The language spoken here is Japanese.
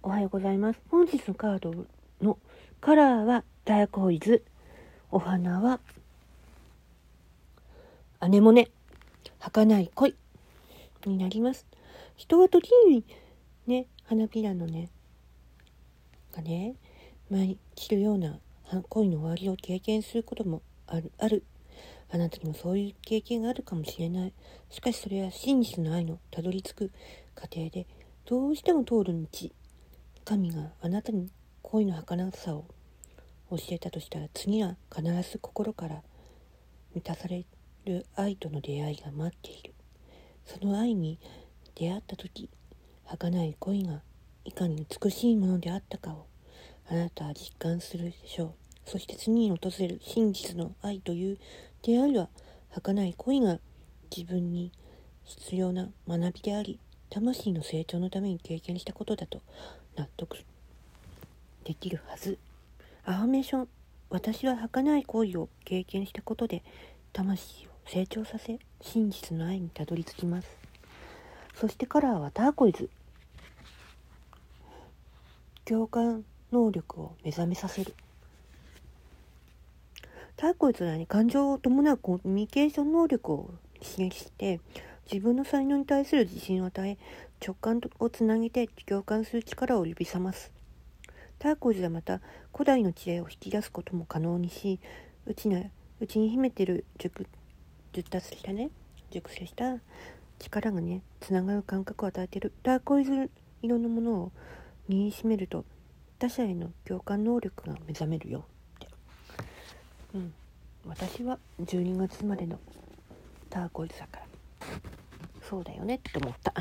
おはようございます。本日のカードのカラーはダーコイズ。お花はアネモネ。儚い恋。になります。人は時にね花びらのねがね舞い散るような恋の終わりを経験することもある。ある。あなたにもそういう経験があるかもしれない。しかしそれは真実の愛のたどり着く過程でどうしても通る道。神があなたに恋の儚さを教えたとしたら次は必ず心から満たされる愛との出会いが待っている。その愛に出会った時儚い恋がいかに美しいものであったかをあなたは実感するでしょう。そして次に訪れる真実の愛という出会いは儚い恋が自分に必要な学びであり魂の成長のために経験したことだと納得できるはず。アファメーション私は儚い恋を経験したことで魂を成長させ真実の愛にたどり着きます。そしてカラーはターコイズ。共感能力を目覚めさせる。ターコイズはね感情を伴うコミュニケーション能力を刺激して自分の才能に対する自信を与え直感をつなげて共感する力を呼び覚ます。ターコイズはまた古代の知恵を引き出すことも可能にしうちなうちに秘めてる熟熟達したね熟成した力がねつながる感覚を与えてる。ターコイズ色のものを身にしめると他者への共感能力が目覚めるよ。ってうん。私は12月生までのターコイズだから。そうだよねって思った。